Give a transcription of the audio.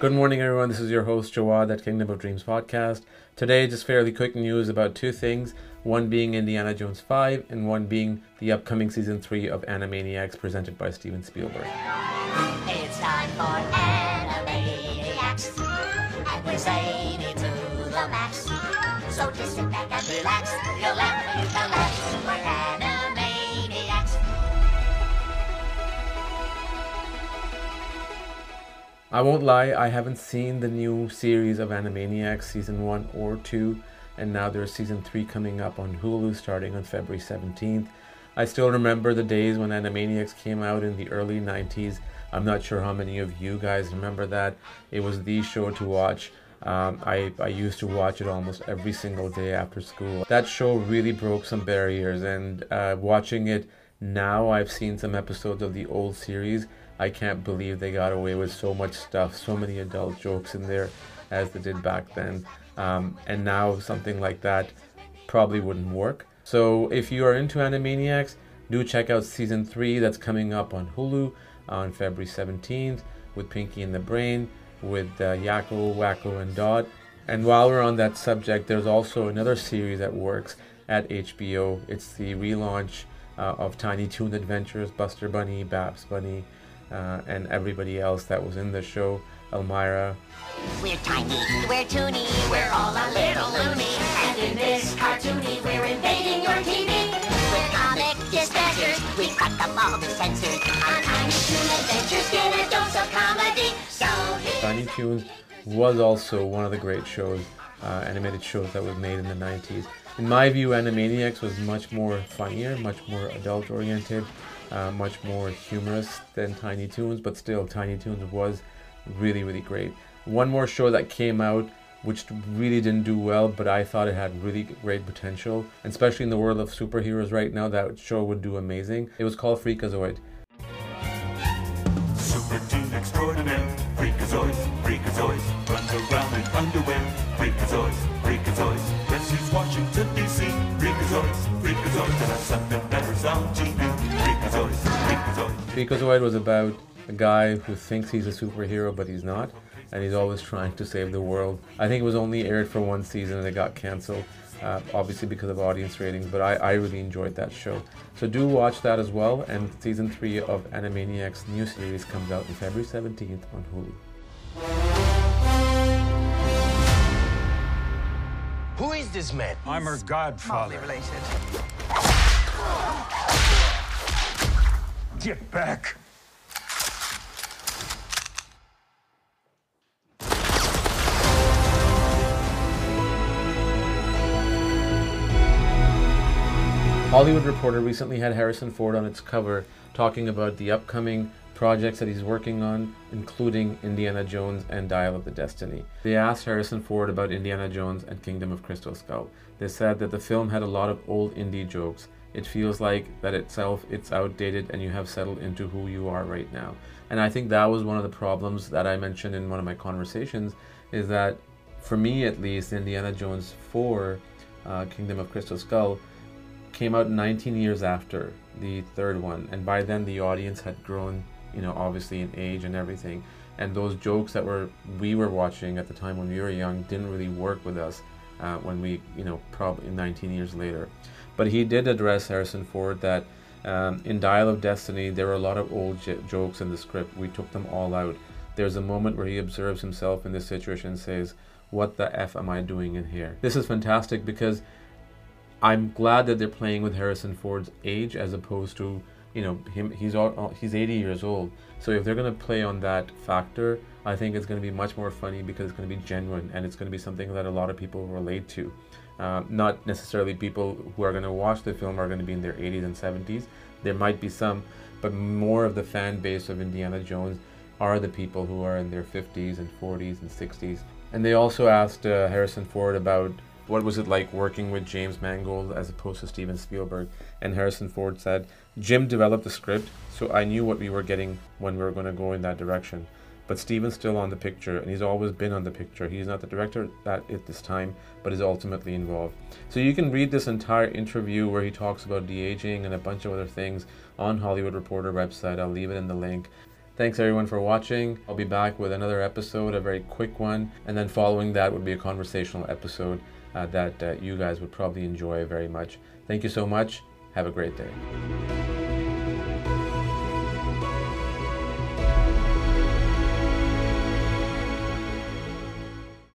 Good morning, everyone. This is your host, Jawad, at Kingdom of Dreams podcast. Today, just fairly quick news about two things one being Indiana Jones 5, and one being the upcoming season 3 of Animaniacs presented by Steven Spielberg. It's time for Animaniacs, and we're to the max. So just sit back and relax, you'll you'll. We're. I won't lie, I haven't seen the new series of Animaniacs season 1 or 2, and now there's season 3 coming up on Hulu starting on February 17th. I still remember the days when Animaniacs came out in the early 90s. I'm not sure how many of you guys remember that. It was the show to watch. Um, I, I used to watch it almost every single day after school. That show really broke some barriers, and uh, watching it now, I've seen some episodes of the old series. I can't believe they got away with so much stuff, so many adult jokes in there as they did back then. Um, and now something like that probably wouldn't work. So if you are into Animaniacs, do check out season three that's coming up on Hulu on February 17th with Pinky and the Brain, with uh, Yakko, Wakko, and Dot. And while we're on that subject, there's also another series that works at HBO. It's the relaunch of Tiny Toon Adventures, Buster Bunny, Babs Bunny, uh, and everybody else that was in the show. Elmyra, We're tiny, we're toony, we're all a little loony. And in this cartoony, we're invading your TV. With comic dispensers, we've got them all censored. On Tiny Toon Adventures, get a dose of comedy. So Tiny Toons was also one of the great shows, uh, animated shows that was made in the 90s. In my view, Animaniacs was much more funnier, much more adult oriented, uh, much more humorous than Tiny Toons, but still, Tiny Toons was really, really great. One more show that came out which really didn't do well, but I thought it had really great potential, and especially in the world of superheroes right now, that show would do amazing. It was called Freakazoid. Super Toon extraordinaire, Freakazoids, Freakazoids, runs around in underwear, Freakazoids, Freakazoid was about a guy who thinks he's a superhero, but he's not, and he's always trying to save the world. I think it was only aired for one season and it got cancelled, uh, obviously because of audience ratings, but I, I really enjoyed that show. So do watch that as well, and season 3 of Animaniacs new series comes out on February 17th on Hulu. Who is this man? I'm her godfather. related. Get back. Hollywood Reporter recently had Harrison Ford on its cover talking about the upcoming projects that he's working on, including Indiana Jones and Dial of the Destiny. They asked Harrison Ford about Indiana Jones and Kingdom of Crystal Skull. They said that the film had a lot of old indie jokes. It feels like that itself it's outdated and you have settled into who you are right now. And I think that was one of the problems that I mentioned in one of my conversations is that for me at least Indiana Jones 4 uh, Kingdom of Crystal Skull came out 19 years after the third one. And by then the audience had grown you know obviously in age and everything. And those jokes that were we were watching at the time when we were young didn't really work with us uh, when we you know probably 19 years later. But he did address harrison ford that um, in dial of destiny there were a lot of old j- jokes in the script. We took them all out. There's a moment where he observes himself in this situation and says what the f am i doing in here? This is fantastic because I'm glad that they're playing with Harrison Ford's age as opposed to you know him. He's he's 80 years old. So if they're going to play on that factor, I think it's going to be much more funny because it's going to be genuine and it's going to be something that a lot of people relate to. Uh, not necessarily people who are going to watch the film are going to be in their 80s and 70s. There might be some, but more of the fan base of Indiana Jones are the people who are in their 50s and 40s and 60s. And they also asked uh, Harrison Ford about what was it like working with James Mangold as opposed to Steven Spielberg? And Harrison Ford said, Jim developed the script, so I knew what we were getting when we were going to go in that direction. But Steven's still on the picture, and he's always been on the picture. He's not the director at, this time, but is ultimately involved. So you can read this entire interview where he talks about de aging and a bunch of other things on Hollywood Reporter website. I'll leave it in the link. Thanks everyone for watching. I'll be back with another episode, a very quick one, and then following that would be a conversational episode that uh, you guys would probably enjoy very much. Thank you so much. Have a great day.